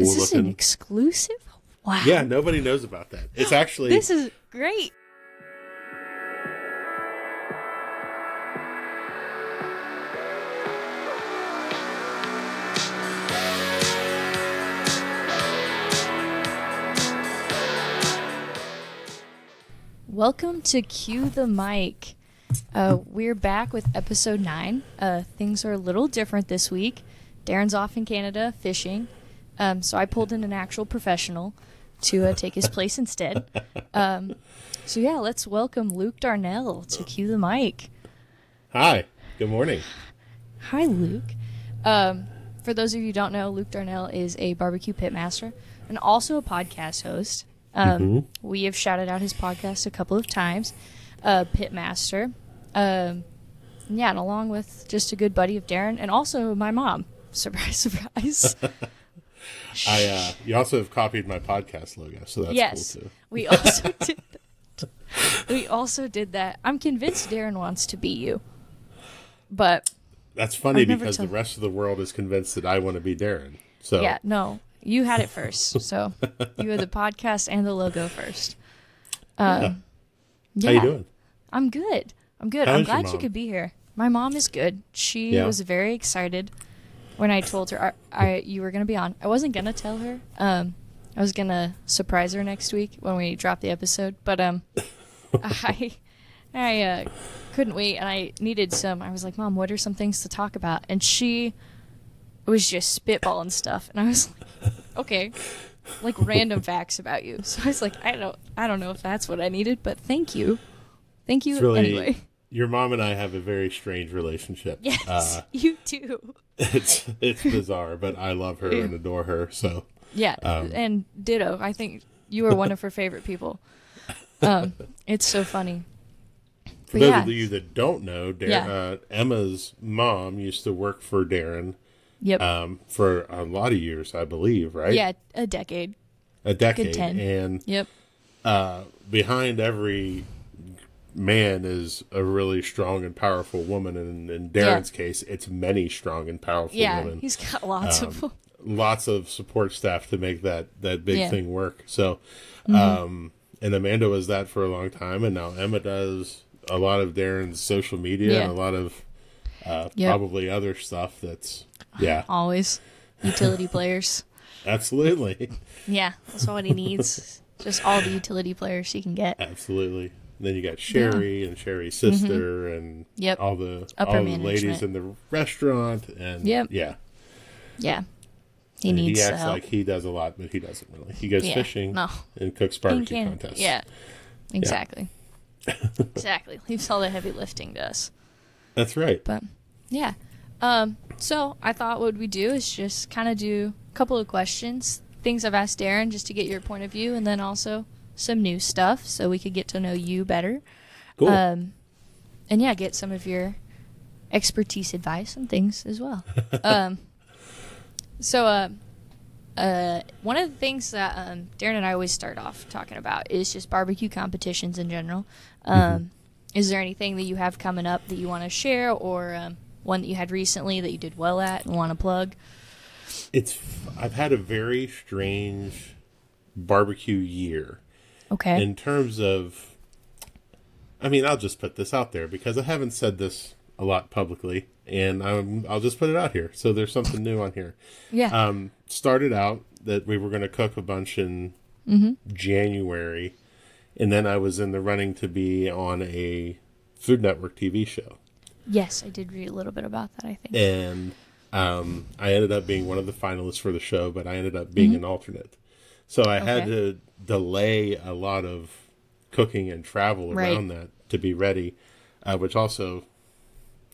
cool Is this looking. an exclusive? Wow. yeah, nobody knows about that. It's actually This is great. Welcome to Cue the Mic. Uh, we're back with episode nine. Uh, things are a little different this week. Darren's off in Canada fishing, um, so I pulled in an actual professional to uh, take his place instead. Um, so yeah, let's welcome Luke Darnell to Cue the Mic. hi. Good morning. Hi, Luke. Um, for those of you who don't know, Luke Darnell is a barbecue pitmaster and also a podcast host. Um, We have shouted out his podcast a couple of times. Uh, Pitmaster. Um, yeah, and along with just a good buddy of Darren and also my mom. Surprise, surprise. I uh, you also have copied my podcast logo, so that's yes, cool too. we also did that. We also did that. I'm convinced Darren wants to be you. But That's funny because the rest of the world is convinced that I want to be Darren. So Yeah, no, you had it first. So you had the podcast and the logo first. Um, how you doing? I'm good. I'm good. How I'm glad you could be here. My mom is good. She Yeah. was very excited when I told her I, I you were gonna be on. I wasn't gonna tell her. Um, I was gonna surprise her next week when we drop the episode, but um, I I uh, couldn't wait, and I needed some. I was like, Mom, what are some things to talk about? And she was just spitballing stuff, and I was like, okay, like random facts about you. So I was like, I don't, I don't know if that's what I needed, but thank you, thank you really anyway. your mom and I have a very strange relationship. Yes, Uh, you too. it's it's bizarre, but I love her and adore her. So Yeah, Um, and ditto. I think you are one of her favorite people. Um, it's so funny. for But those yeah. of you that don't know, Dar- Yeah. uh, Emma's mom used to work for Darren Yep. um, for a lot of years, I believe, right? yeah, a decade. a decade. 10. And Yep. uh, behind every man is a really strong and powerful woman, and in Darren's case, it's many strong and powerful Yeah, women. he's got lots of them. lots of support staff to make that that big Yeah. Mm-hmm. thing work. So, um, and Amanda was that for a long time, and now Emma does a lot of Darren's social media Yeah. and a lot of uh, Yep. probably other stuff. That's yeah, Always utility players. absolutely, Yeah, that's what he needs. Just all the utility players he can get. absolutely. Then you got Sherry and Sherry's sister and Mm-hmm. Yep. all the Upper all the ladies in the restaurant and Yep. yeah. Yeah, he And needs he acts help. like he does a lot, but he doesn't really. He goes Yeah, fishing no. and cooks barbecue contests. Yeah, exactly. exactly. Leaves all the heavy lifting to us. that's right. But yeah. Um, so I thought what we do is just kind of do a couple of questions, things I've asked Darren just to get your point of view, and then also some new stuff so we could get to know you better. Cool. Um, and yeah, get some of your expertise, advice, and things as well. um, so, uh, uh, one of the things that um, Darren and I always start off talking about is just barbecue competitions in general. Um, Is there anything that you have coming up that you want to share, or um, one that you had recently that you did well at and want to plug? it's I've had a very strange barbecue year Okay. in terms of I mean, I'll just put this out there because I haven't said this a lot publicly and I'm, I'll just put it out here. So there's something new on here. yeah. Um, started out that we were going to cook a bunch in Mm-hmm. January and then I was in the running to be on a Food Network TV show. yes, I did read a little bit about that. I think. and um, I ended up being one of the finalists for the show, but I ended up being an alternate. So I had Mm-hmm. To delay a lot of cooking and travel Right. around that to be ready, uh, which also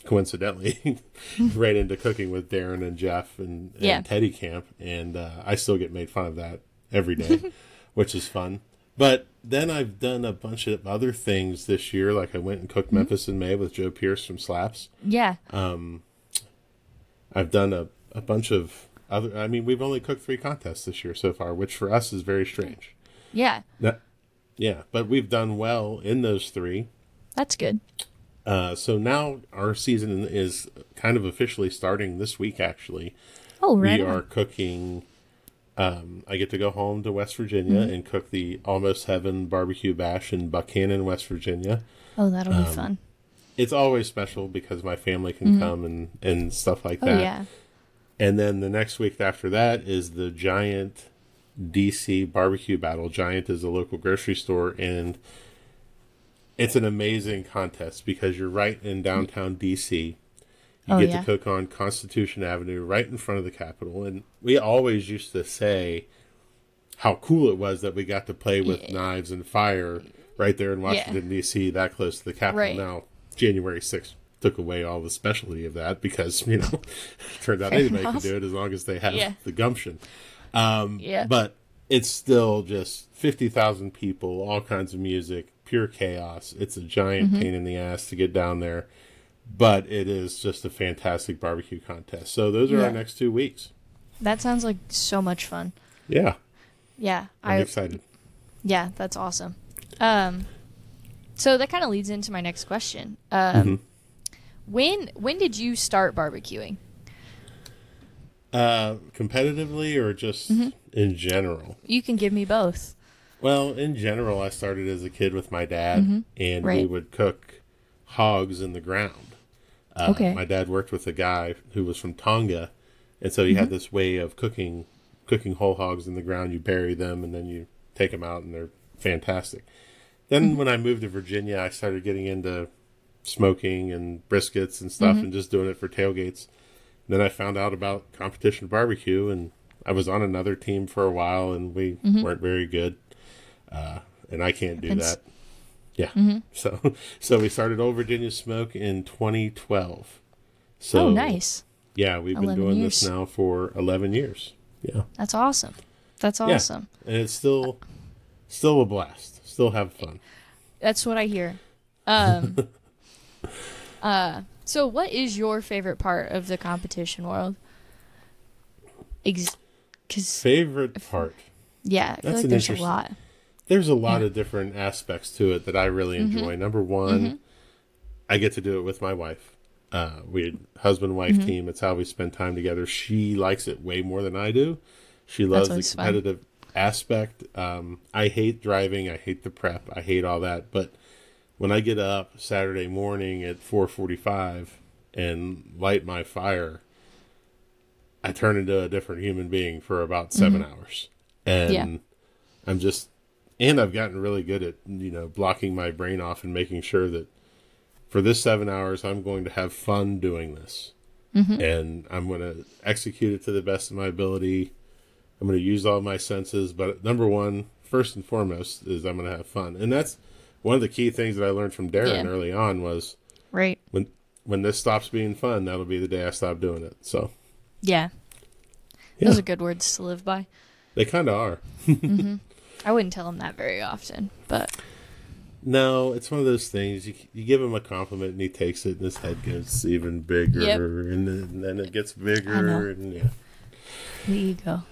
coincidentally right into cooking with Darren and Jeff and, and Yeah. Teddy Camp, and uh, I still get made fun of that every day, which is fun. But then I've done a bunch of other things this year, like I went and cooked Mm-hmm. Memphis in May with Joe Pearce from Slaps. yeah. I've done a, a bunch of other. I mean, we've only cooked three contests this year so far, which for us is very strange. Yeah. That, yeah, but we've done well in those three. That's good. Uh, so now our season is kind of officially starting this week. Actually, Oh, right. we on. are cooking um, I get to go home to West Virginia Mm-hmm. and cook the Almost Heaven barbecue bash in Buckhannon, West Virginia. Oh, that'll Um, be fun. It's always special because my family can come and, and stuff like Mm-hmm. Oh that. yeah. And then the next week after that is the Giant DC barbecue battle. Giant is a local grocery store, and it's an amazing contest because you're right in downtown DC. You Oh, get yeah. to cook on Constitution Avenue, right in front of the Capitol. And we always used to say how cool it was that we got to play with Yeah. knives and fire right there in Washington D.C. That close to the Capitol. Right. Now January sixth took away all the specialty of that because you know it turned out Fair anybody enough. can do it as long as they have Yeah. the gumption. Um, Yeah. But it's still just fifty thousand people, all kinds of music, pure chaos. It's a giant Mm-hmm. pain in the ass to get down there, but it is just a fantastic barbecue contest. So those are Yeah. our next two weeks. That sounds like so much fun. Yeah, Yeah, I'm I excited. yeah, that's awesome. Um, so that kind of leads into my next question. Um, Mm-hmm. when when did you start barbecuing? Uh, competitively or just Mm-hmm. in general? You can give me both. Well, in general, I started as a kid with my dad, and we Mm-hmm. Right. would cook hogs in the ground. Uh, Okay. My dad worked with a guy who was from Tonga, and so he Mm-hmm. had this way of cooking cooking whole hogs in the ground. You bury them, and then you take them out, and they're fantastic. Then Mm-hmm. when I moved to Virginia, I started getting into smoking and briskets and stuff, Mm-hmm. and just doing it for tailgates. Then I found out about competition barbecue, and I was on another team for a while, and we weren't very good. Uh, and I can't do Mm-hmm. That. Yeah. So, so we started Old Virginia Smoke in 2012. So oh, nice. Yeah, we've been doing years. this now for 11 years. Yeah. That's awesome. That's Yeah. awesome. And it's still, still a blast. Still have fun. That's what I hear. Um, uh, so what is your favorite part of the competition world? Ex- Cause Favorite part. yeah, I feel That's like an there's a interesting- lot. There's a lot Yeah. of different aspects to it that I really Mm-hmm. enjoy. Number one, I get to do it with my wife. Uh, we husband wife Mm-hmm. team. It's how we spend time together. She likes it way more than I do. She loves the always fun. competitive aspect. Um, I hate driving. I hate the prep. I hate all that. But when I get up Saturday morning at 4:45 and light my fire, I turn into a different human being for about 7 hours. And Mm-hmm. Yeah. I'm just and I've gotten really good at you know blocking my brain off and making sure that for this seven hours I'm going to have fun doing this, Mm-hmm. and I'm going to execute it to the best of my ability. I'm going to use all my senses, but number one, first and foremost, is I'm going to have fun, and that's one of the key things that I learned from Darren Yeah. early on was Right. when when this stops being fun, that'll be the day I stop doing it. So Yeah. yeah, Those are good words to live by. they kind of are. Mm-hmm. I wouldn't tell him that very often, but No, it's one of those things. You you give him a compliment and he takes it, and his head gets even bigger, Yep. and, then, and then it gets bigger, and yeah, the ego.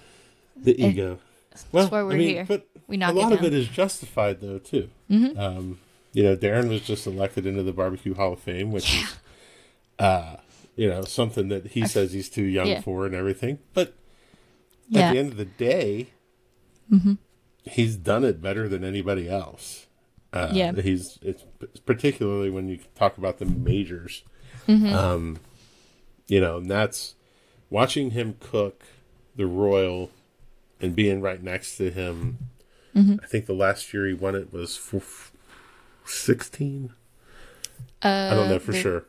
the And ego. Well, why we're I mean, here. but We a lot it of it is justified though too. Mhm. Um, you know, Darren was just elected into the Barbecue Hall of Fame, which is, uh, you know, something that he says he's too young Yeah. for and everything. But Yeah. at the end of the day, Mm-hmm. he's done it better than anybody else. Uh, Yeah. he's it's particularly when you talk about the majors. Mm-hmm. Um, you know, and that's watching him cook the Royal and being right next to him. Mm-hmm. I think the last year he won it was for sixteen. Uh, I don't know for the- sure,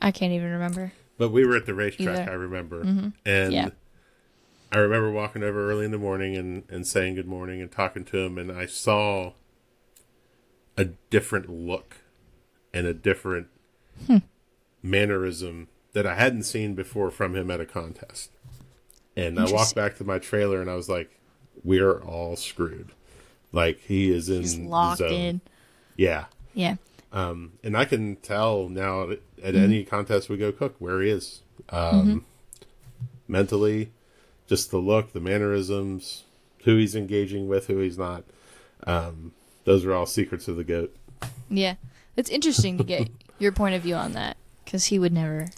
I can't even remember. but we were at the racetrack. Either. I remember, Mm-hmm. and Yeah. I remember walking over early in the morning and, and saying good morning and talking to him, and I saw a different look and a different Hmm. mannerism that I hadn't seen before from him at a contest. And I walked back to my trailer and I was like, "We're all screwed." Like he is in He's locked zone. in. Yeah, Yeah. um, and I can tell now at, Mm-hmm. any contest we go cook where he is um, mentally, just the look, the mannerisms, who he's engaging with, who he's not. Um, those are all secrets of the goat. Yeah. It's interesting to get your point of view on that because he would never.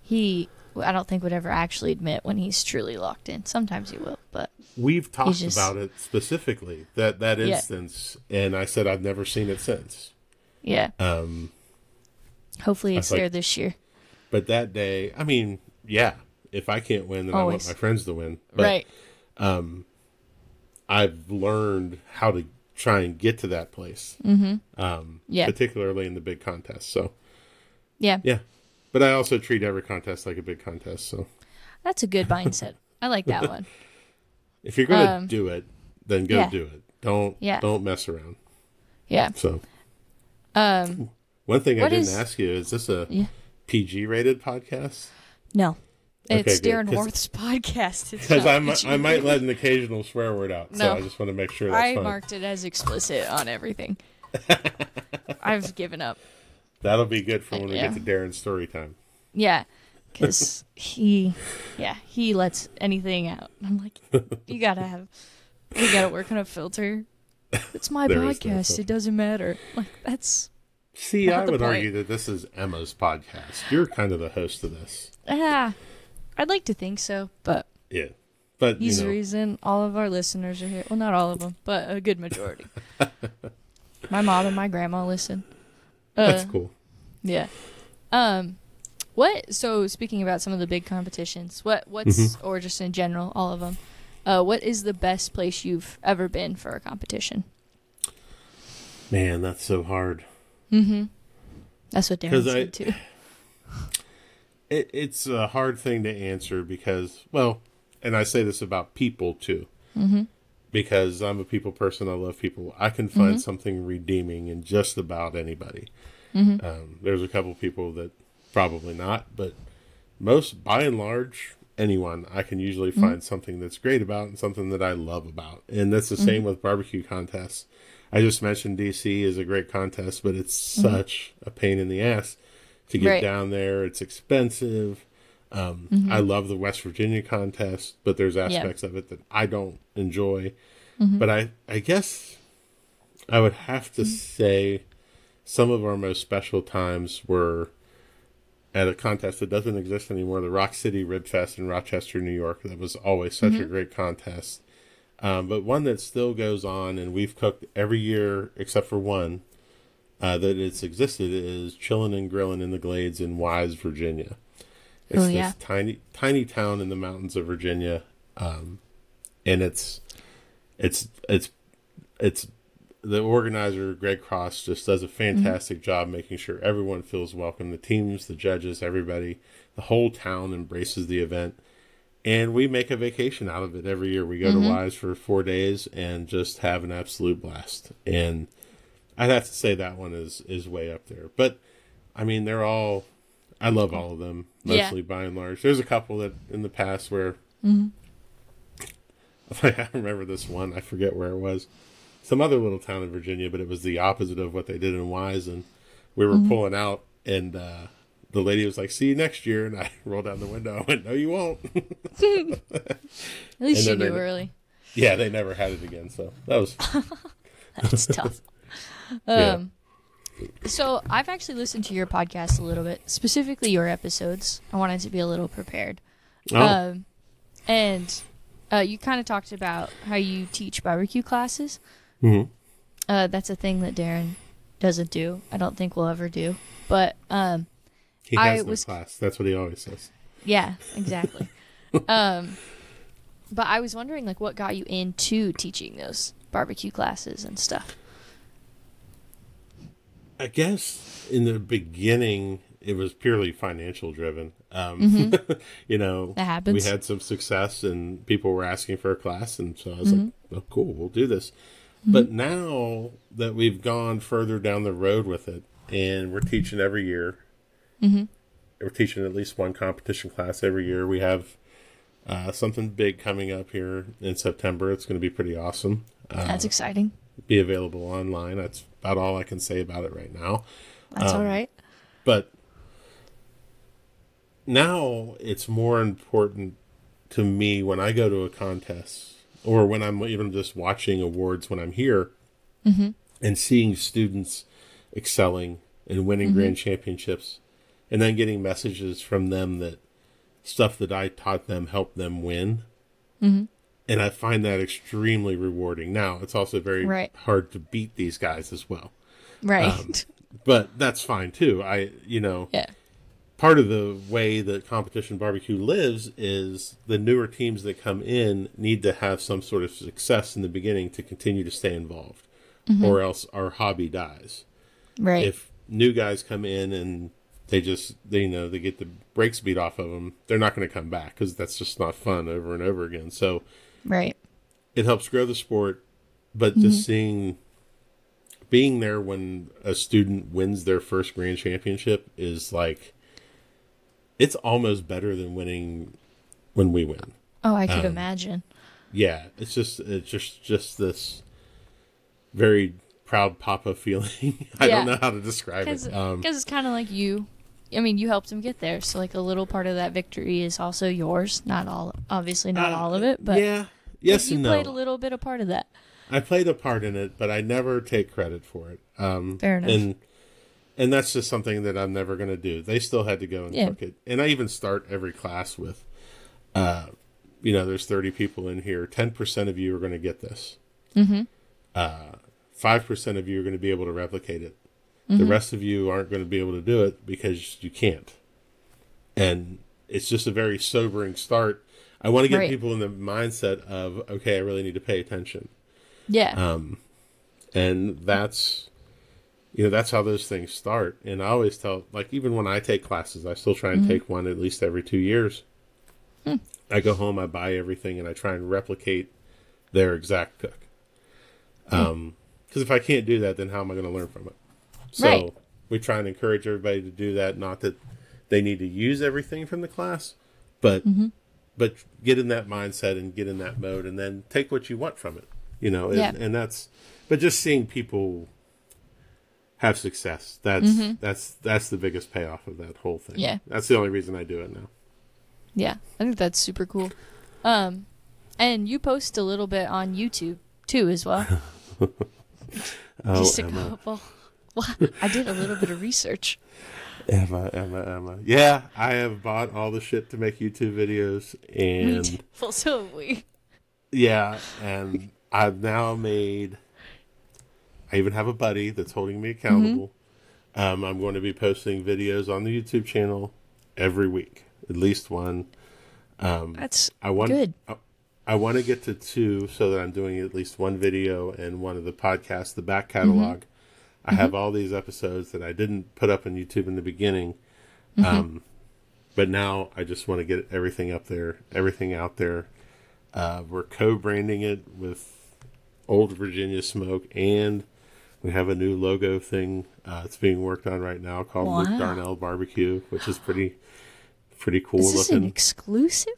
He I don't think would ever actually admit when he's truly locked in. Sometimes he will, but We've talked just- about it specifically that that Yeah. instance, and I said I've never seen it since. yeah. Um, Hopefully it's like- there this year. but that day, I mean, yeah, if I can't win, then I want my friends to win. But right. Um. I've learned how to try and get to that place, mm-hmm. um, Yeah. particularly in the big contests. So Yeah. yeah, but I also treat every contest like a big contest. So That's a good mindset. I like that one. if you're gonna Um, do it, then go yeah. do it. Don't Yeah. don't mess around. Yeah. So Um one thing I didn't is- ask you is this a Yeah. PG rated podcast? no. It's Okay, good, Worth's podcast. Because I might, I might let an occasional swear word out, so I just want to make sure that's I fine. marked it as explicit on everything. I've given up. That'll be good for when we Yeah. get to Darren's story time. Yeah, because he, yeah, he lets anything out. I'm like, you gotta have, you gotta work on a filter. It's my There no podcast. filter. it doesn't matter. Like that's, See, I would point. argue that this is Emma's podcast. You're kind of the host of this. ah, I'd like to think so, but Yeah. But, he's you the reason all of our listeners are here. Well, not all of them, but a good majority. my mom and my grandma listen. Uh, that's cool. Yeah. Um what so speaking about some of the big competitions, what what's Mm-hmm. or just in general all of them. Uh what is the best place you've ever been for a competition? Man, that's so hard. Mm Mhm. That's what Darren 'Cause I- said too. It, it's a hard thing to answer because, well, and I say this about people too. Mm-hmm. Because I'm a people person, I love people. I can find something redeeming in just about anybody. Mm-hmm. Um, there's a couple people that probably not, but most, by and large, anyone I can usually Mm-hmm. find something that's great about and something that I love about. And that's the Mm-hmm. same with barbecue contests. I just mentioned DC is a great contest, but it's such a pain in the ass to get Mm-hmm. Right. down there. It's expensive. Um, I love the West Virginia contest, but there's aspects of it that I don't enjoy. But I, I guess I would have to say some of our most special times were at a contest that doesn't exist anymore, the Rock City Rib Fest in Rochester, New York. That was always such a great contest. Um, but one that still goes on, and we've cooked every year except for one uh, that it's existed is Chillin' and Grillin' in the Glades in Wise, Virginia. It's Oh, this tiny tiny town in the mountains of Virginia, um, and it's it's it's it's the organizer Greg Cross just does a fantastic job making sure everyone feels welcome. The teams, the judges, everybody, the whole town embraces the event, and we make a vacation out of it every year. We go to Wise for four days and just have an absolute blast. And I'd have to say that one is is way up there. But I mean, they're all. I love all of them Yeah. mostly by and large. There's a couple that in the past where mm-hmm. I remember this one. I forget where it was. Some other little town in Virginia, but it was the opposite of what they did in Wise. And we were mm-hmm. pulling out, and uh, the lady was like, "See you next year." And I rolled down the window. I went, "No, you won't." At least you knew they- early. yeah, they never had it again. So that was That's tough. Yeah. Um, So I've actually listened to your podcast a little bit, specifically your episodes. I wanted to be a little prepared. oh, Um, and uh, you kind of talked about how you teach barbecue classes. mhm. Uh, that's a thing that Darren doesn't do. I don't think we'll ever do. But um, he I has no was- class. That's what he always says. yeah, exactly. um, but I was wondering, like, what got you into teaching those barbecue classes and stuff? I guess in the beginning it was purely financial driven. Um, you know, Mm-hmm. That happens. we had some success and people were asking for a class, and so I was like, Mm-hmm. "Oh, cool, we'll do this." But now that we've gone further down the road with it, and we're teaching every year, Mm-hmm. we're teaching at least one competition class every year. We have uh, something big coming up here in September. It's going to be pretty awesome. Uh, That's exciting. Be available online. That's about all I can say about it right now. That's um, all right. But now it's more important to me when I go to a contest or when I'm even just watching awards when I'm here and seeing students excelling and winning grand championships and then getting messages from them that stuff that I taught them helped them win. Mm-hmm. And I find that extremely rewarding. Now, it's also very Right. hard to beat these guys as well. Right. Um, But that's fine too. I, you know, yeah. part of the way that competition barbecue lives is the newer teams that come in need to have some sort of success in the beginning to continue to stay involved or else our hobby dies Right. if new guys come in and they just they you know they get the brakes beat off of them they're not going to come back because that's just not fun over and over again so right. it helps grow the sport but just seeing being there when a student wins their first grand championship is like it's almost better than winning when we win Oh, I could Um, imagine. yeah it's just it's just just this very proud papa feeling i Yeah. don't know how to describe Because it um it's kind of like you. I mean, you helped him get there, so like a little part of that victory is also yours. Not all, obviously, not Uh, all of it, but yeah yes you and played a little bit of part of that. i played a part in it but i never take credit for it um Fair enough. and and that's just something that i'm never going to do they still had to go and Yeah. cook it and i even start every class with uh you know there's 30 people in here 10% of you are going to get this Mm-hmm. uh 5% of you are going to be able to replicate it Mm-hmm. the rest of you aren't going to be able to do it because you can't. And it's just a very sobering start. I want to get Right. people in the mindset of okay i really need to pay attention. Yeah. um, and that's you know that's how those things start. And i always tell like even when i take classes i still try and take one at least every two years. I go home i buy everything and i try and replicate their exact cook. Um because if i can't do that then how am i going to learn from it so Right. we try and encourage everybody to do that not that they need to use everything from the class but but get in that mindset and get in that mode and then take what you want from it you know and, Yeah. and that's but just seeing people have success that's that's that's the biggest payoff of that whole thing Yeah. that's the only reason i do it now Yeah, I think that's super cool. Um, and you post a little bit on YouTube too, as well. oh Just a emma couple. Well, I did a little bit of research. emma emma emma yeah i have bought all the shit to make youtube videos and Well, so we. Yeah, and I've now made. I even have a buddy that's holding me accountable. Mm-hmm. Um, I'm going to be posting videos on the YouTube channel every week, at least one. Um, that's I want. good. I, I want to get to two, so that I'm doing at least one video and one of the podcasts, the back catalog. Mm-hmm. I have all these episodes that I didn't put up on YouTube in the beginning, um, but now I just want to get everything up there, everything out there. Uh, we're co-branding it with Old Virginia Smoke, and we have a new logo thing. Uh, it's being worked on right now called Luke Wow. Darnell Barbecue, which is pretty, pretty cool Is this looking. an exclusive?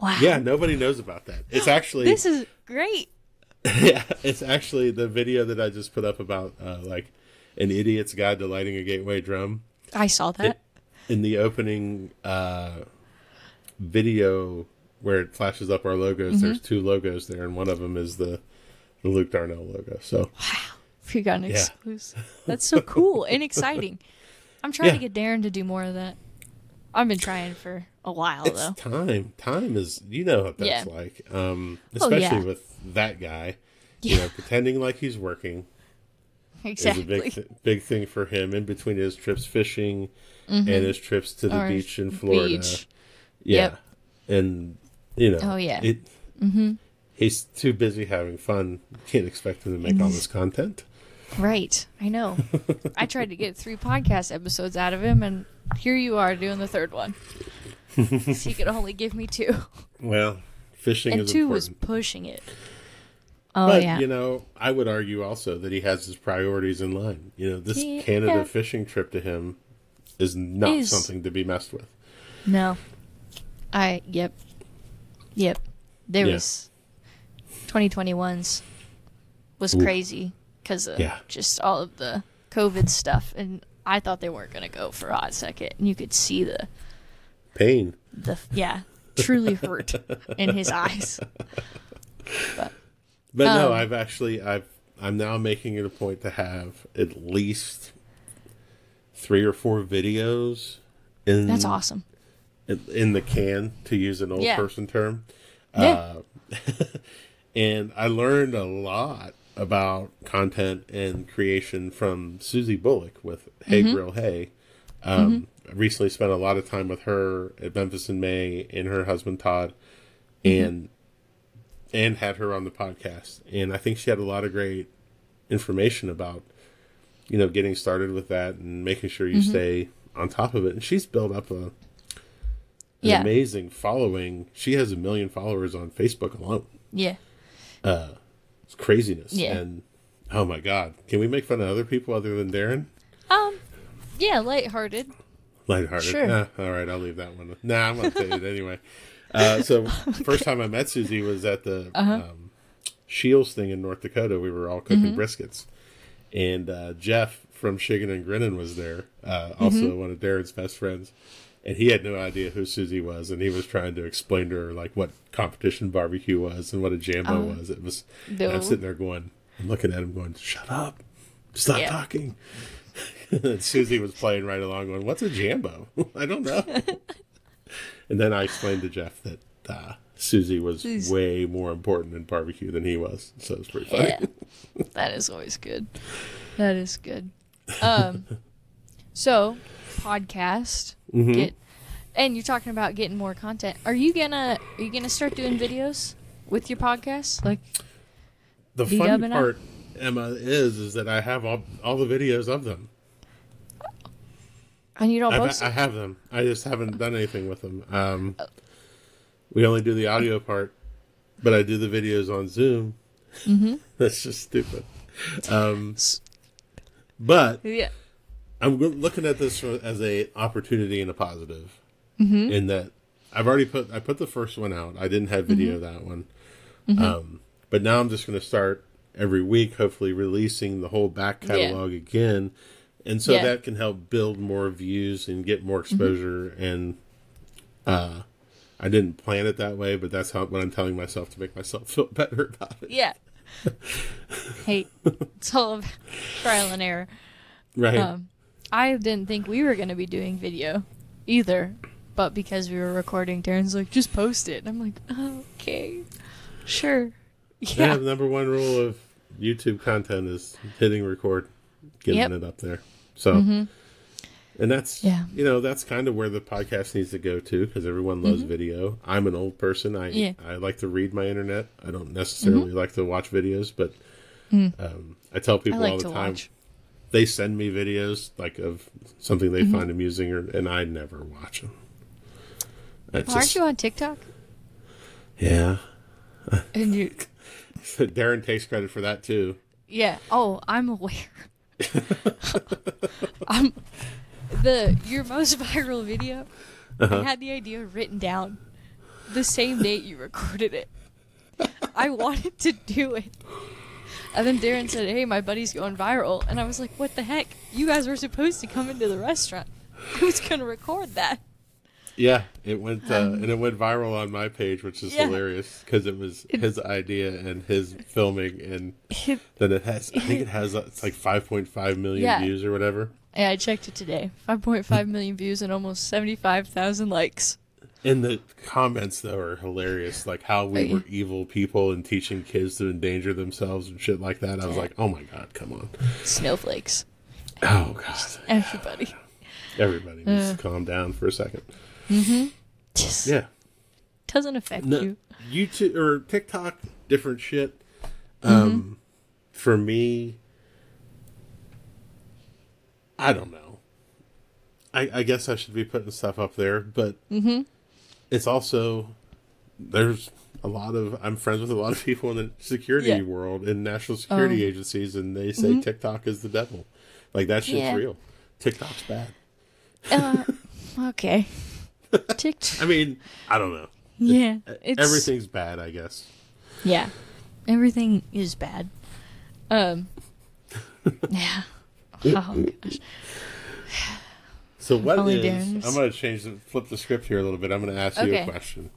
Wow. yeah, nobody knows about that. It's actually This is great. yeah, it's actually the video that I just put up about uh, like an idiot's guide to lighting a gateway drum. I saw that. In the opening uh, video where it flashes up our logos, Mm-hmm. there's two logos there, and one of them is the the Luke Darnell logo. So If you got an Yeah. exclusive. That's so cool and exciting. I'm trying Yeah. to get Darren to do more of that. I've been trying for a while it's though. time. Time is you know what that's Yeah. like. Um, Oh, especially yeah. with that guy. You know, pretending like he's working Exactly. a big th- big thing for him in between his trips fishing and his trips to the Mm-hmm. Beach in Florida. beach. Yeah. Yep. And you know, Oh, yeah. it, he's too busy having fun. Can't expect him to make all this content. Right. I know. I tried to get three podcast episodes out of him, and here you are doing the third one. he could only give me two. Well, fishing And two was pushing it. Oh, but yeah. you know, I would argue also that he has his priorities in line. You know, this Yeah. Canada fishing trip to him is not Is- something to be messed with. No. I, yep. Yep. There Yeah. was 2021's was crazy because of Yeah. just all of the COVID stuff. And I thought they weren't going to go for a hot second. And you could see the, Pain. the yeah, truly hurt in his eyes. But no, Um, I've actually I've I'm now making it a point to have at least three or four videos in That's awesome. in, in the can, to use an old Yeah. person term. Yeah. Uh, and I learned a lot about content and creation from Susie Bulloch with Hey Mm-hmm. Grill Hey. Um, I recently spent a lot of time with her at Memphis in May and her husband Todd, Mm-hmm. and and had her on the podcast. And I think she had a lot of great information about you know getting started with that and making sure you Mm-hmm. stay on top of it. And she's built up a an Yeah. amazing following. She has a million followers on Facebook alone. Yeah. It's craziness. Yeah. And oh my god, can we make fun of other people other than Darren? Um. Yeah, lighthearted. Lighthearted. Sure. Ah, all right, I'll leave that one. Nah, I'm gonna say it anyway. Uh, so first time I met Susie was at the Uh-huh. um, Shields thing in North Dakota. We were all cooking Mm-hmm. briskets, and uh, Jeff from Shiggin and Grinnin was there, uh, also Mm-hmm. one of Darren's best friends. And he had no idea who Susie was, and he was trying to explain to her like what competition barbecue was and what a jambo was. It was. and No. I'm sitting there going, I'm looking at him going, "Shut up, stop Yeah. talking." and Susie was playing right along, going, "What's a jambo? I don't know." And then I explained to Jeff that uh, Susie was way more important in barbecue than he was, so it's pretty funny. Yeah. that is always good. That is good. Um. So, podcast. Mhm. Get. And you're talking about getting more content. Are you gonna Are you gonna start doing videos with your podcast? Like, The I- part, Emma, is is that I have all all the videos of them. And you don't I've, post I have them. I just haven't done anything with them. Um, we only do the audio part, but I do the videos on Zoom. Mm-hmm. That's just stupid. Um, but Yeah. I'm looking at this as a opportunity and a positive. In that I've already put I put the first one out. I didn't have video of that one, um, but now I'm just going to start every week, hopefully releasing the whole back catalog again, and so Yeah. that can help build more views and get more exposure. And uh, I didn't plan it that way, but that's how what I'm telling myself to make myself feel better about it. Yeah. hey, it's all about trial and error. Right? Um, I didn't think we were going to be doing video either, but because we were recording, Darren's like, just post it. And I'm like, oh, okay, sure. Yeah, Yeah. the number one rule of YouTube content is hitting record, getting Yep. Mm-hmm. it up there. So, and that's Yeah. you know that's kind of where the podcast needs to go to because everyone loves video. I'm an old person. I Mm-hmm. Yeah. Mm-hmm. I like to read my internet. I don't necessarily like to watch videos, but um, I tell Mm. I people like all the time watch. they send me videos like of something they Mm-hmm. find amusing, or, and I never watch them. It's Aren't just- you on TikTok? Yeah. And you, Darren takes credit for that too. yeah. Oh, I'm aware. I'm um, the your most viral video. I uh-huh. had the idea written down the same date you recorded it. I wanted to do it. And then Darren said, Hey, my buddy's going viral. And I was like, What the heck? You guys were supposed to come into the restaurant. Who's going to record that. Yeah, it went uh, and it went viral on my page, which is Um, Yeah. hilarious because it was his idea and his filming, and then it has I think it has uh, it's like 5.5 million Yeah. views or whatever. Yeah, I checked it today 5.5 million views and almost 75,000 likes. And the comments though are hilarious, like how we were evil people and teaching kids to endanger themselves and shit like that. I was like, oh my god, come on! Snowflakes. Oh god, Everybody. everybody needs Uh. to calm down for a second. Just Yeah, doesn't affect no, you. YouTube or TikTok, different shit. Mm-hmm. Um, for me, I don't know. I, I guess I should be putting stuff up there, but Mm-hmm. it's also there's a lot of I'm friends with a lot of people in the security Yeah. world in national security Oh. agencies, and they say TikTok is the devil. Like that shit's Yeah. real. TikTok's bad. Uh, okay. TikTok. I mean, I don't know. Yeah. It's, Everything's bad, I guess. Yeah. Everything is bad. Um. Yeah. Oh gosh. So what Only is? Darren's. I'm going to change the flip the script here a little bit. I'm going to ask you a question.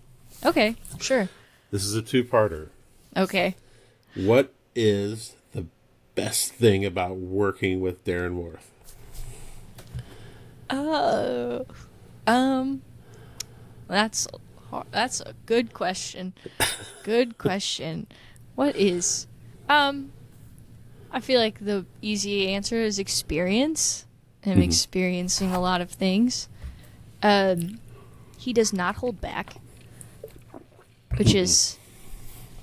Okay. Sure. This is a two-parter. Okay. What is the best thing about working with Darren Worth? Oh. Um. That's that's a good question. Good question. What is um I feel like the easy answer is experience. Him Mhm. experiencing a lot of things. Um he does not hold back, which is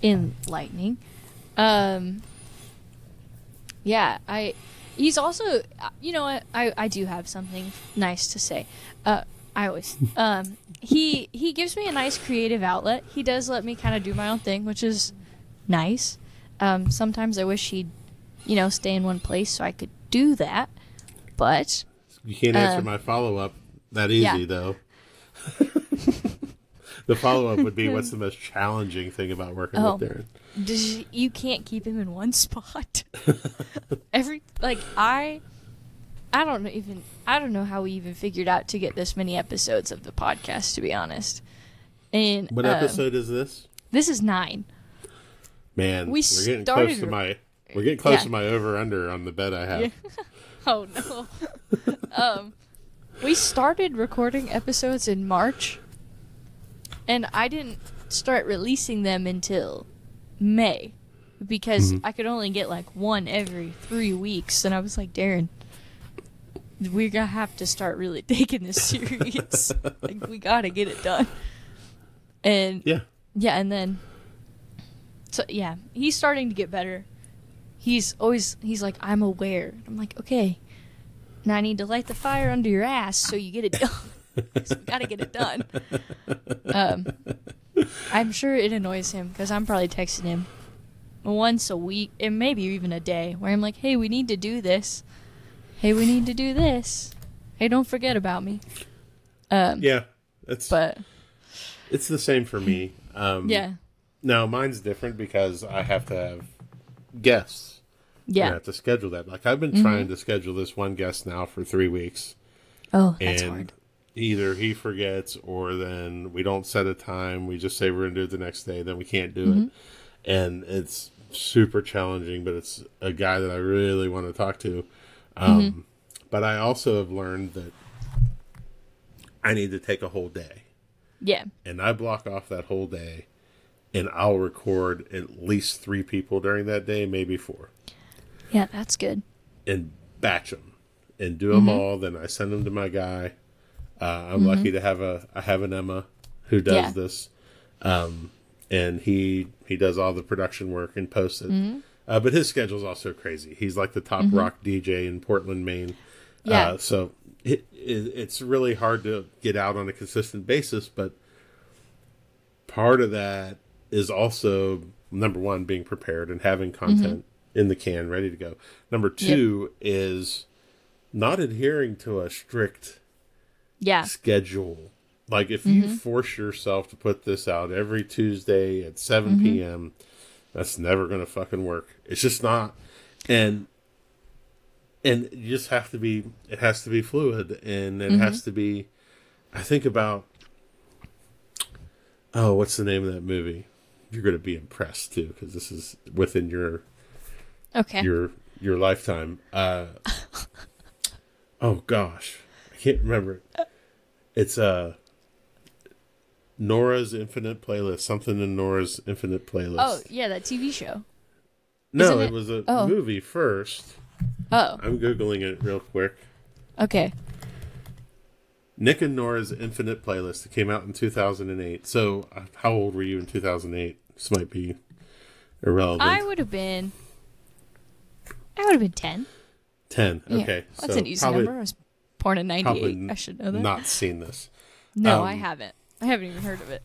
enlightening. Um yeah, I he's also you know I I do have something nice to say. Uh I always um he he gives me a nice creative outlet. He does let me kind of do my own thing, which is nice. Um sometimes I wish he'd you know stay in one place so I could do that. But You can't answer Um, my follow up that easy yeah. though. the follow up would be what's the most challenging thing about working Oh. with Darren? does you can't keep him in one spot. Every like I I don't know even I don't know how we even figured out to get this many episodes of the podcast to be honest. And What um, episode is this? This is 9. Man, we are getting started close to my we're getting close Yeah. to my over under on the bet I have. Yeah. oh no. um we started recording episodes in March and I didn't start releasing them until May because Mhm. I could only get like one every 3 weeks and I was like, "Darren, we're going to have to start really taking this serious. like we got to get it done." And Yeah. yeah, and then so yeah, he's starting to get better. He's always he's like, I'm aware. I'm like, okay. Now I need to light the fire under your ass so you get it done. so we gotta get it done. Um, I'm sure it annoys him because I'm probably texting him once a week and maybe even a day where I'm like, hey, we need to do this. Hey, we need to do this. Hey, don't forget about me. Um, Yeah. It's but it's the same for me. Um yeah, Now mine's different because I have to have guests. I yeah. have to schedule that. Like I've been Mhm. trying to schedule this one guest now for three weeks. Oh, that's and hard. either he forgets or then we don't set a time. We just say we're gonna do it the next day, then we can't do Mm-hmm. it. And it's super challenging, but it's a guy that I really want to talk to. Um, Mm-hmm. But I also have learned that I need to take a whole day, Yeah. and I block off that whole day, and I'll record at least three people during that day, maybe four Yeah, that's good. and batch them and do them all. Then I send them to my guy. Uh, I'm lucky to have a I have an Emma who does Yeah. this, um, and he he does all the production work and posts it. Uh, but his schedule's also crazy. He's like the top rock DJ in Portland, Maine. Yeah. Uh, so it, it, it's really hard to get out on a consistent basis. But part of that is also number one being prepared and having content in the can ready to go. Number two is not adhering to a strict Yeah. schedule. Like if you force yourself to put this out every Tuesday at 7 p.m., that's never going to fucking work. It's just not. And and you just have to be it has to be fluid and it has to be I think about Oh, what's the name of that movie? You're going to be impressed too because this is within your Okay. your your lifetime. Uh, oh gosh, I can't remember it. It's uh Nora's Infinite Playlist. Something in Nora's Infinite Playlist. oh, yeah, that TV show. no, it, it- was a oh. movie first. Oh, I'm googling it real quick. okay. Nick and Nora's Infinite Playlist. It came out in 2008. So, uh, how old were you in 2008? This might be irrelevant. I would have been. I would have been 10. 10. Yeah, Okay, That's so an easy probably, number. I was born in 98. I should know that. not seen this. no, I um, haven't. I haven't even heard of it.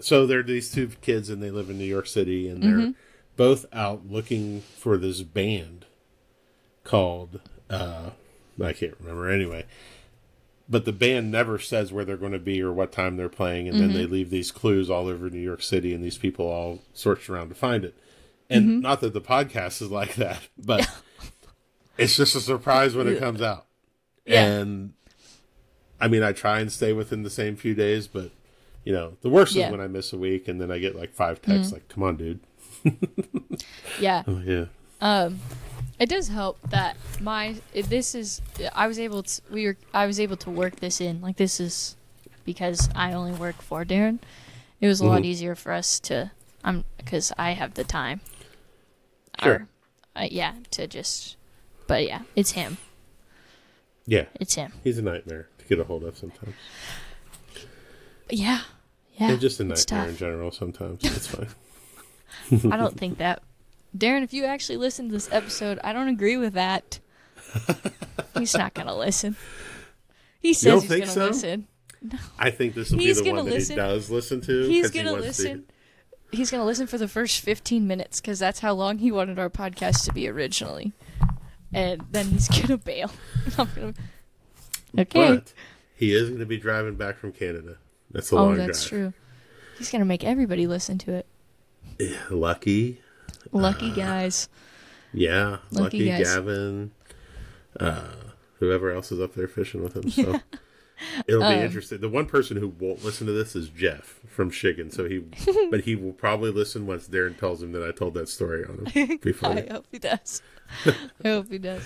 so they're these two kids and they live in New York City and they're Mm-hmm. both out looking for this band called uh I can't remember anyway. But the band never says where they're going to be or what time they're playing and then they Mm-hmm. leave these clues all over New York City and these people all search around to find it. And Mm-hmm. not that the podcast is like that, but it's just a surprise when it comes out. Yeah. And I mean, I try and stay within the same few days, but you know, the worst Yeah. is when I miss a week and then I get like five texts like, "Come on, dude." Yeah. Oh yeah. Um, it does help that my this is I was able to we were I was able to work this in like this is because I only work for Darren, it was a lot Mhm. easier for us to um because I have the time. Sure. Or, uh, yeah, to just. But yeah, it's him. Yeah, It's him. he's a nightmare to get a hold of sometimes. Yeah, yeah. and just a nightmare in general sometimes. It's fine. I don't think that. Darren, if you actually listen to this episode, I don't agree with that. he's not gonna listen. He says he's think gonna so? listen. I think this will be the one that he does listen to. He's gonna to- listen. He's gonna listen for the first fifteen minutes because that's how long he wanted our podcast to be originally, and then he's gonna bail. I'm gonna. Okay. But he is going to be driving back from Canada. That's a oh, long that's drive. true. He's gonna make everybody listen to it. Yeah, Lucky, Lucky Uh, guys. yeah, Lucky Lucky, guys. Gavin, uh, whoever else is up there fishing with him. So it'll be Um, interesting. The one person who won't listen to this is Jeff from Shigan. So he, but he will probably listen once Darren tells him that I told that story on him. Be I hope he does. I hope he does.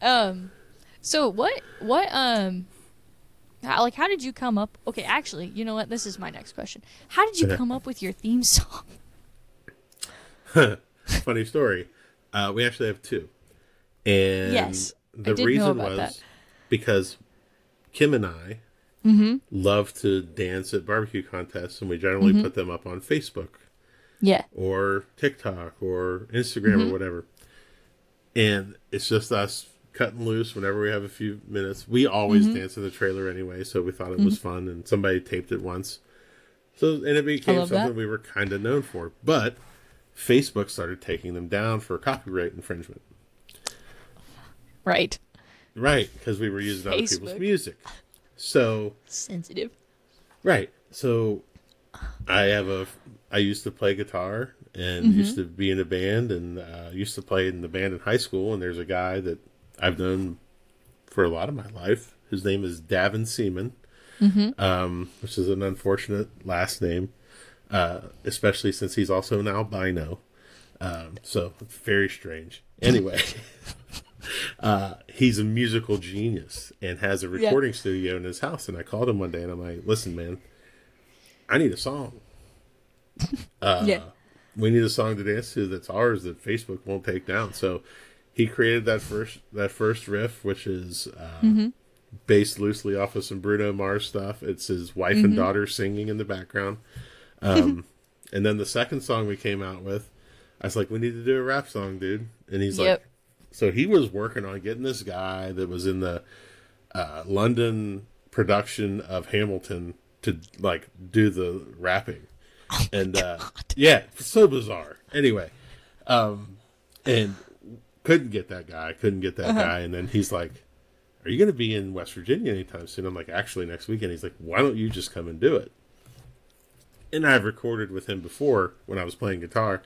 Um, so what? What? Um, how, like, how did you come up? Okay, actually, you know what? This is my next question. How did you come up with your theme song? funny story. Uh, we actually have two, and Yes, the reason was that. because Kim and I Mm-hmm. love to dance at barbecue contests, and we generally Mm-hmm. put them up on Facebook Yeah. or TikTok or Instagram Mm-hmm. or whatever. And it's just us cutting loose whenever we have a few minutes. We always Mm-hmm. dance in the trailer anyway, so we thought it was fun. And somebody taped it once, so and it became something that. we were kind of known for. But Facebook started taking them down for copyright infringement. Right. Right, because we were using other people's music. So Sensitive. Right. So I have a I used to play guitar and Mm-hmm. used to be in a band and uh, used to play in the band in high school and there's a guy that I've known for a lot of my life. His name is Davin Seaman, Mm-hmm. um, which is an unfortunate last name, uh, especially since he's also an albino. Um, so very strange. Anyway, uh, he's a musical genius and has a recording studio in his house. And I called him one day and I'm like, listen, man, I need a song. Uh, yeah. we need a song to dance to that's ours that Facebook won't take down. So he created that first that first riff, which is uh, based loosely off of some Bruno Mars stuff. It's his wife and daughter singing in the background. Um, and then the second song we came out with, I was like, "We need to do a rap song, dude." And he's Yep. like, "So he was working on getting this guy that was in the uh, London production of Hamilton to like do the rapping." and uh, yeah, so bizarre. Anyway, um, and couldn't get that guy, couldn't get that guy, and then he's like, "Are you going to be in West Virginia anytime soon?" I'm like, "Actually, next weekend." He's like, "Why don't you just come and do it?" And I've recorded with him before when I was playing guitar,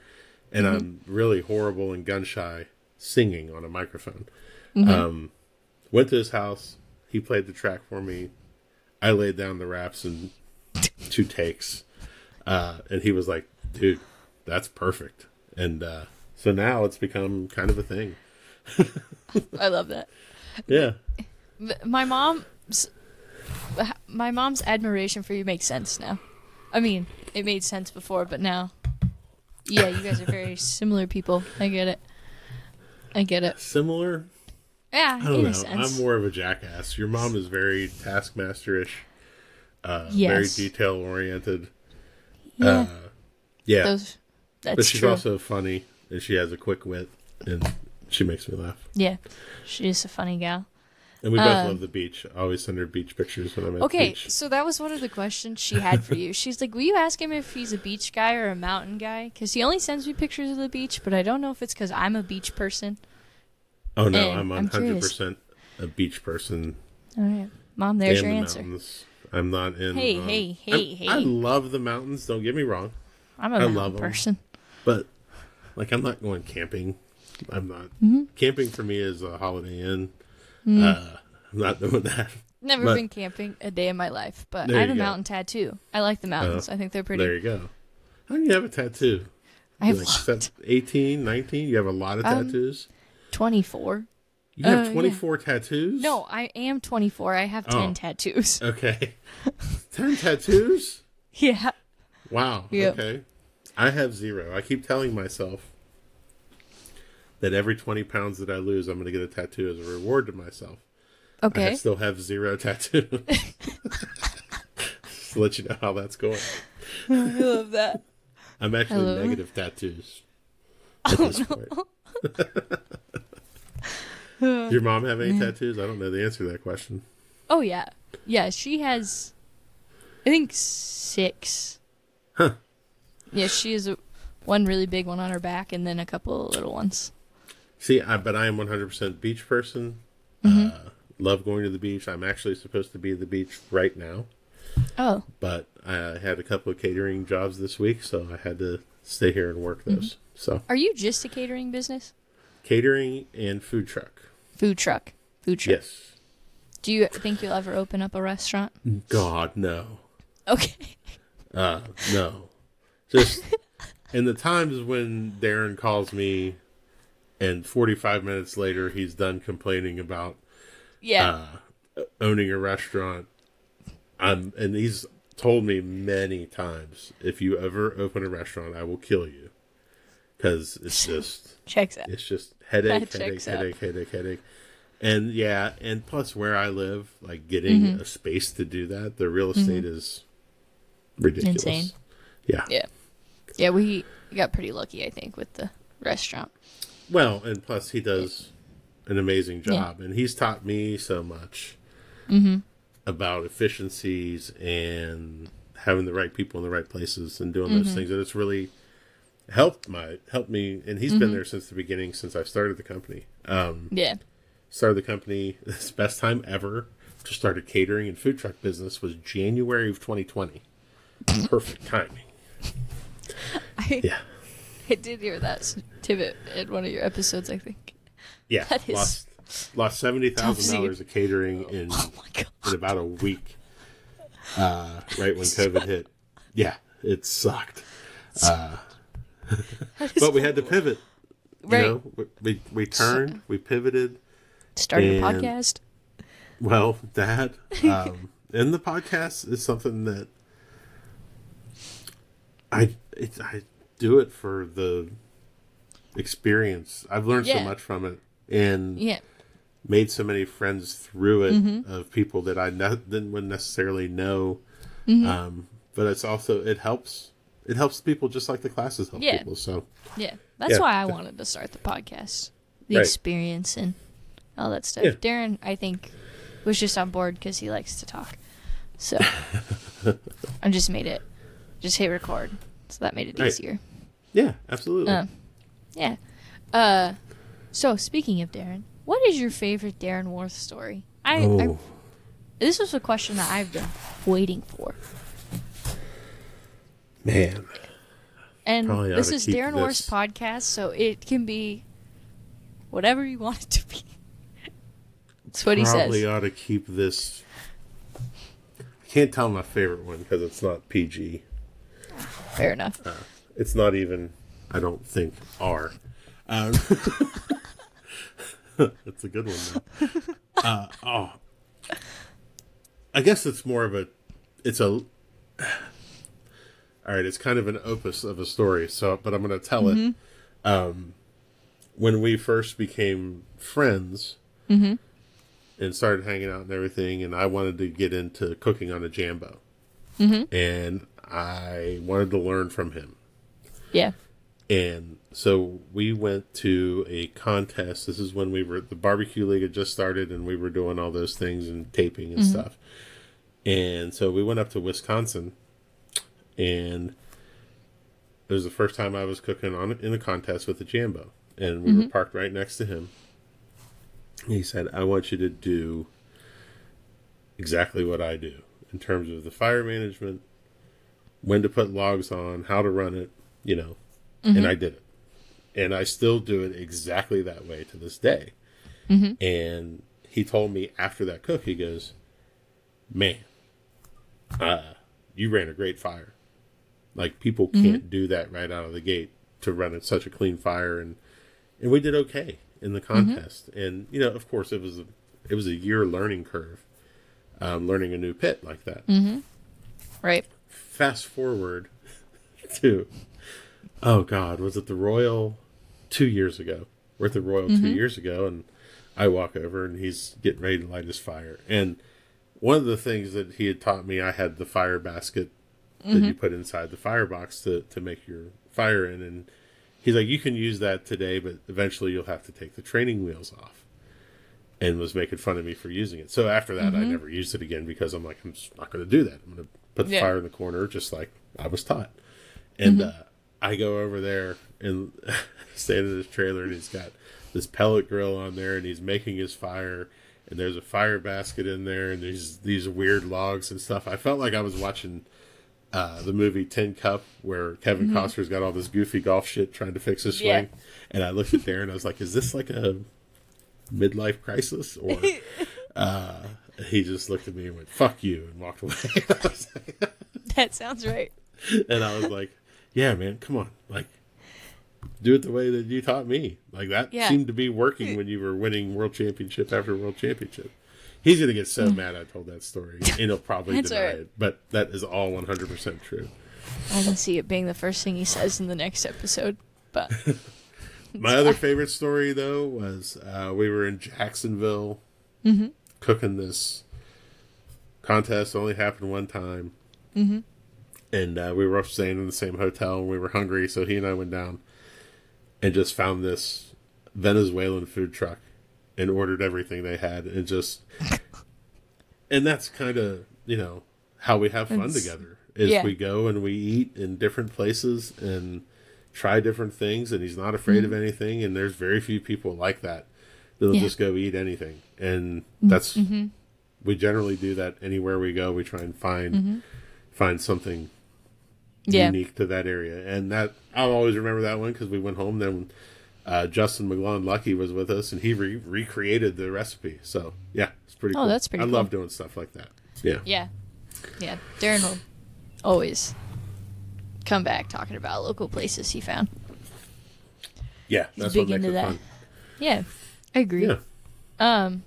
and I'm really horrible and gun shy singing on a microphone. Um, went to his house. He played the track for me. I laid down the raps in two takes. Uh, and he was like, dude, that's perfect. And uh, so now it's become kind of a thing. I love that. Yeah. My mom's my mom's admiration for you makes sense now. I mean, it made sense before, but now, yeah, you guys are very similar people. I get it. I get it. Similar? Yeah, I don't in know. a sense. I'm more of a jackass. Your mom is very taskmasterish, uh, very detail oriented. yeah, Uh, yeah. those. That's but she's true. also funny and she has a quick wit and she makes me laugh. yeah, she's a funny gal. And we both Um, love the beach. I always send her beach pictures when I'm at the Okay, beach. so that was one of the questions she had for you. She's like, "Will you ask him if he's a beach guy or a mountain guy? Because he only sends me pictures of the beach, but I don't know if it's because I'm a beach person." Oh no, and I'm I'm 100% a beach person. All right, mom, there's your the answer. mountains. I'm not in. Hey, um, hey, hey, I'm- hey. I love the mountains. Don't get me wrong, I'm a I mountain person. but like I'm not going camping. I'm not Mm-hmm. camping for me is a Holiday Inn. Mm. Uh, I'm not doing that. Never But- been camping a day in my life, but I have a go. mountain tattoo. I like the mountains. I think they're pretty. There you go. How do you have a tattoo? I have like a 18, 19? You have a lot of Um, tattoos. 24. You have Uh, yeah. 24 tattoos? No, I am 24. I have 10 Oh. tattoos. Okay. 10 tattoos? Yeah. Wow. Yep. Okay. I have zero. I keep telling myself that every 20 pounds that I lose, I'm going to get a tattoo as a reward to myself. Okay. I still have zero tattoos. Just to let you know how that's going. I love that. I'm actually Hello? negative tattoos at oh, this point. Your mom have any tattoos? I don't know the answer to that question. Oh yeah. Yeah, she has I think 6. Huh. Yeah, she has a, one really big one on her back and then a couple of little ones. See, I, but I am 100% beach person. Mm-hmm. Uh, love going to the beach. I'm actually supposed to be at the beach right now, Oh. but I had a couple of catering jobs this week, so I had to stay here and work those. So, Are you just a catering business? catering and food truck. Food truck. Food truck. Yes. Do you think you'll ever open up a restaurant? God, no. Okay. Uh, no. Just in the times when Darren calls me and 45 minutes later he's done complaining about Yeah. uh, owning a restaurant. I'm, and he's told me many times, if you ever open a restaurant, I will kill you, because it's just, Checks out. it's just headache, That headache, out. headache, headache, headache, and yeah, and plus where I live, like getting Mm-hmm. a space to do that, the real estate is ridiculous. Insane. Yeah. Yeah. Yeah, we got pretty lucky, I think, with the restaurant. Well, and plus he does an amazing Yeah. job, and he's taught me so much Mm-hmm. about efficiencies and having the right people in the right places and doing Mm-hmm. those things, and it's really helped my helped me. And he's Mm-hmm. been there since the beginning, since I started the company. Um, Yeah. started the company. This best time ever to start a catering and food truck business was January of 2020. Perfect timing. I, Yeah, I did hear that tidbit in one of your episodes, I think. yeah. That is lost lost seventy thousand dollars of catering in Oh in about a week, uh, right when COVID hit. Yeah, it sucked. Is But we had to pivot. You Right. know, we, we, we turned, we pivoted. Start a podcast. Well, that, um, and the podcast is something that I, it, I do it for the experience. I've learned so much from it and Yeah. made so many friends through it Mm-hmm. of people that I ne- didn't wouldn't necessarily know. Mm-hmm. Um, but it's also, it helps, it helps people just like the classes help Yeah. people. So, Yeah. That's Yeah. why I wanted to start the podcast. The Right. experience and all that stuff. Yeah. Darren, I think, was just on board because he likes to talk. So I just made it, just hit record. So that made it Right. easier. yeah, absolutely. Uh, yeah. Uh, so speaking of Darren, what is your favorite Darren Worth story? I, I oh, this was a question that I've been waiting for, man. and Probably this is Darren this- Worth's podcast, so it can be whatever you want it to be. That's what he says. Probably ought to keep this. I can't tell my favorite one because it's not PG. Fair enough. It's not even, I don't think, R. Um, it's a good one, though. Uh, oh. I guess it's more of a. It's a. All right, it's kind of an opus of a story, so but I'm going to tell it. Um, when we first became friends and started hanging out and everything, and I wanted to get into cooking on a Jambo, and I wanted to learn from him. yeah. And so we went to a contest. This is when we were the barbecue league had just started, and we were doing all those things and taping and mm-hmm. stuff. And so we went up to Wisconsin, and it was the first time I was cooking on in a contest with the Jambo, and we were mm-hmm. parked right next to him. He said, "I want you to do exactly what I do in terms of the fire management, when to put logs on, how to run it, you know." And I mm-hmm. did it, and I still do it exactly that way to this day. Mm-hmm. And he told me after that cook, he goes, "Man, uh, you ran a great fire. Like people mm-hmm. can't do that right out of the gate to run it such a clean fire, and and we did okay. in the contest, and you know, of course, it was a it was a year learning curve, um, learning a new pit like that. Right. Fast forward to, oh God, was it the Royal two years ago? We're at the Royal two mm-hmm. years ago, and I walk over and he's getting ready to light his fire. And one of the things that he had taught me, I had the fire basket that you mm-hmm. put inside the firebox to, to make your fire in. And he's like, you can use that today, but eventually you'll have to take the training wheels off. And was making fun of me for using it. So after that, I mm-hmm. never used it again because I'm like, I'm just not going to do that. I'm going to put the Yeah. fire in the corner just like I was taught. And uh, I go over there and stand in his trailer, and he's got this pellet grill on there, and he's making his fire. And there's a fire basket in there, and there's these weird logs and stuff. I felt like I was watching uh, the movie Tin Cup, where Kevin Costner's got all this goofy golf shit trying to fix his swing. Yeah. And I looked at Darren, I was like, "Is this like a midlife crisis?" Or uh, he just looked at me and went, "Fuck you," and walked away. Like- That sounds right. and I was like, "Yeah, man, come on, like." Do it the way that you taught me. Like that Yeah. seemed to be working when you were winning world championship after world championship. He's gonna get so mad I told that story, and he'll probably deny right. it. But that is all one hundred percent true. I can see it being the first thing he says in the next episode. But My other favorite story though was uh, we were in Jacksonville Mm-hmm. Cooking this contest. Only happened one time, mm-hmm. and uh, we were staying in the same hotel. and We were hungry, so he and I went down and just found this Venezuelan food truck and ordered everything they had, and just and that's kind of you know how we have fun It's- together. Is yeah. we go and we eat in different places and try different things and he's not afraid of anything and there's very few people like that Mm-hmm. Yeah. Mm-hmm. just go eat anything and that's we generally do that anywhere we go we try and find find something Mm-hmm. yeah, unique to that area and that i'll always remember that one because we went home then uh, justin mcglon lucky was with us and he re- recreated the recipe so yeah it's pretty Oh, cool that's pretty i cool. love doing stuff like that yeah yeah, yeah. Darren will always come back talking about local places he found. yeah He's that's big what makes into it that. fun Yeah, I agree. yeah Um,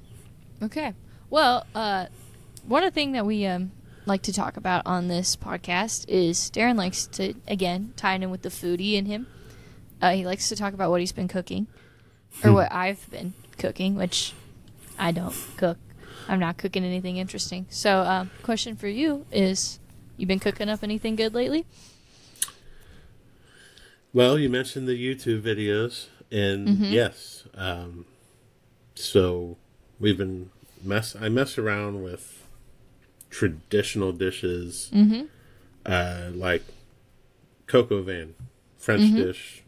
okay. Well, uh, one of the thing that we um like to talk about on this podcast is Darren likes to again tie in with the foodie in him. Uh, he likes to talk about what he's been cooking, or what I've been cooking, which I don't cook. I'm not cooking anything interesting. So, um, question for you is: You been cooking up anything good lately? Well, you mentioned the YouTube videos, and Mm-hmm. yes, um, so we've been mess. I mess around with traditional dishes, Mm-hmm. uh, like coq au vin, French Mm-hmm. dish,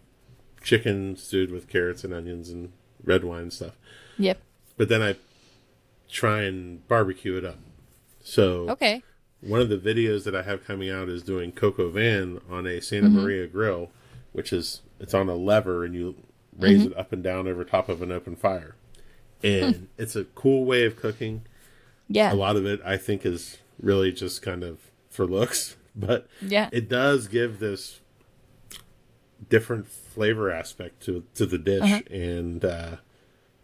chicken stewed with carrots and onions and red wine stuff. Yep. But then I try and barbecue it up. So Okay. one of the videos that I have coming out is doing coq au vin on a Santa Mm-hmm. Maria grill, which is it's on a lever and you raise Mm-hmm. it up and down over top of an open fire. And it's a cool way of cooking. Yeah. A lot of it I think is really just kind of for looks, but Yeah. it does give this different flavor aspect to to the dish Uh-huh. and uh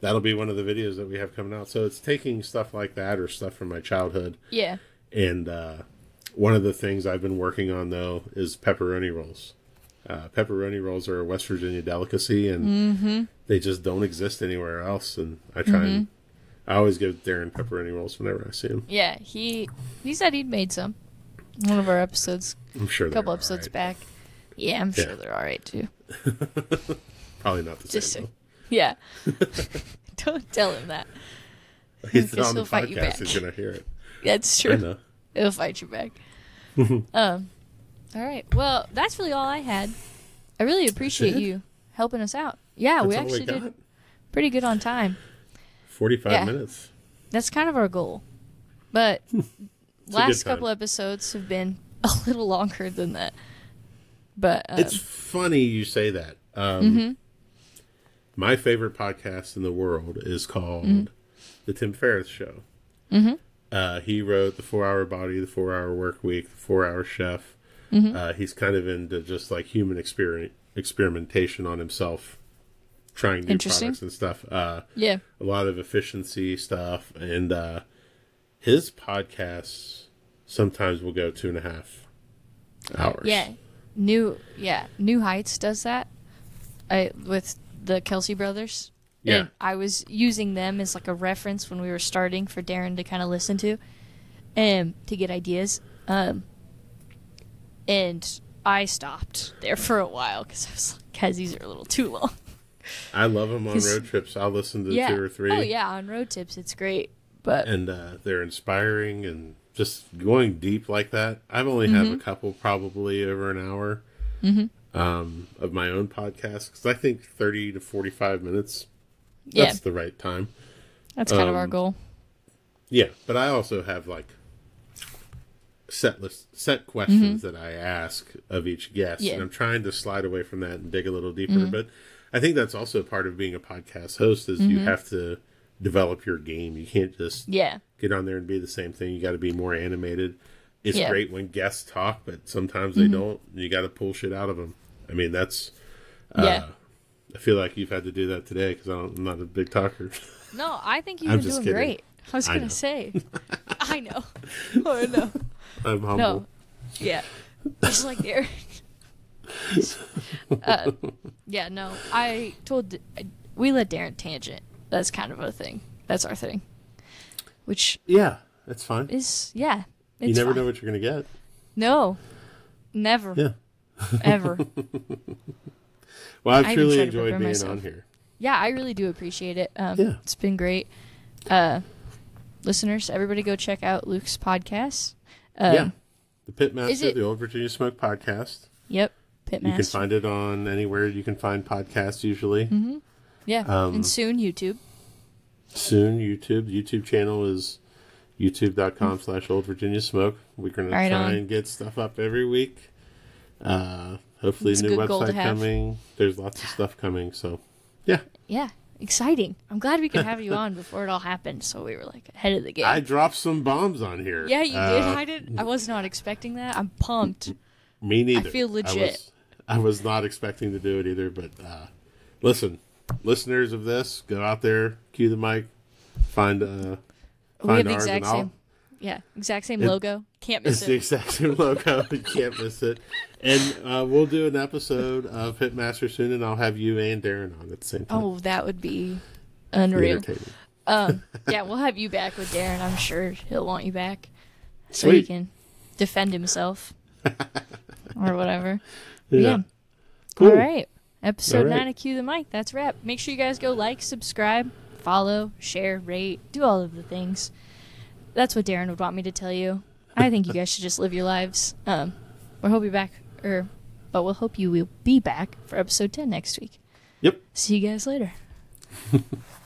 that'll be one of the videos that we have coming out. So it's taking stuff like that or stuff from my childhood yeah. and uh, one of the things I've been working on though is pepperoni rolls. Uh, pepperoni rolls are a West Virginia delicacy, and Mm-hmm. they just don't exist anywhere else. And I try and I always give Darren pepperoni rolls whenever I see him. Yeah. He he said he'd made some. One of our episodes I'm sure a couple episodes alright. back. Yeah, I'm Yeah. sure they're all right too. Probably not the Just same. so, yeah. Don't tell him that. He's on the he'll fight you podcast. back. He's gonna hear it. That's true. know. He'll fight you back. um. All right. Well, that's really all I had. I really appreciate you helping us out. Yeah, That's we actually got. did pretty good on time. Forty-five Yeah. minutes. That's kind of our goal. But last couple episodes have been a little longer than that. But um, It's funny you say that. Um, Mm-hmm. My favorite podcast in the world is called Mm-hmm. The Tim Ferriss Show. Uh, he wrote The Four Hour Body, The Four Hour Work Week, The Four Hour Chef. Mm-hmm. Uh, he's kind of into just like human experiment, experimentation on himself, trying new products and stuff. Uh, Yeah. a lot of efficiency stuff, and uh, his podcasts sometimes will go two and a half hours. Yeah. New yeah, New Heights does that. I with the Kelce brothers. Yeah. And I was using them as like a reference when we were starting for Darren to kind of listen to and to get ideas. Um and I stopped there for a while because I was like, guys, these are a little too long. I love them on road trips. I'll listen to yeah. two or three. Oh yeah, on road trips, it's great. But and uh, they're inspiring and just going deep like that. I've only have Mm-hmm. a couple, probably over an hour, um, of my own podcast because I think thirty to forty-five minutes. yeah, That's the right time. that's kind of our um, goal. Yeah, but I also have like set list, set questions that I ask of each guest, Mm-hmm. Yeah. Mm-hmm. and I'm trying to slide away from that and dig a little deeper. But I think that's also part of being a podcast host is you have to develop your game. You can't just Yeah. get on there and be the same thing. You got to be more animated. It's Yeah. great when guests talk, but sometimes they don't. You got to pull shit out of them. I mean, that's. Uh, Yeah. I feel like you've had to do that today because I'm not a big talker. No, I think you've been doing kidding. great. I was I gonna know. say. I know. Oh no. I'm humble. No. Yeah. Just like Darren. uh, yeah, no. I told we let Darren tangent. That's kind of a thing. That's our thing. Which Yeah, that's fine. is yeah. It's you never fine. know what you're gonna get. No. Never. Yeah. Ever. Well, I've I truly enjoyed being myself. on here. Yeah, I really do appreciate it. Um, Yeah. It's been great. Uh, listeners, everybody go check out Luke's podcast. Um, yeah, the Pitmaster, it- the Old Virginia Smoke podcast. Yep. Pitmaster. You can find it on anywhere you can find podcasts. Usually, Mm-hmm. yeah. um, and soon YouTube. soon YouTube. The YouTube channel is youtube.com slash Old Virginia Smoke. We're gonna try on. and get stuff up every week. Uh, hopefully, It's a new website coming. There's lots of stuff coming. So, yeah, Yeah. Exciting. I'm glad we could have you on before it all happened. So we were like ahead of the game. I dropped some bombs on here. yeah, you did. Uh, I did. I was not expecting that. I'm pumped. Me neither. I feel legit. was, I was not expecting to do it either, but uh, listen, listeners of this, go out there, cue the mic, find uh, we find have the exact same. Yeah, exact same It- logo. Can't miss it. It's miss the exact same logo. you can't miss it. And uh, we'll do an episode of Pitmaster soon, and I'll have you and Darren on at the same time. Oh, that would be unreal. Um, yeah, we'll have you back with Darren. I'm sure he'll want you back, so he can defend himself or whatever. Yeah. Yeah. Cool. All right. Episode All right. nine of Cue the Mic. That's wrap. Make sure you guys go like, subscribe, follow, share, rate, do all of the things. That's what Darren would want me to tell you. I think you guys should just live your lives. Um, we'll hope you're back, or, but we'll hope you will be back for episode ten next week. Yep. See you guys later.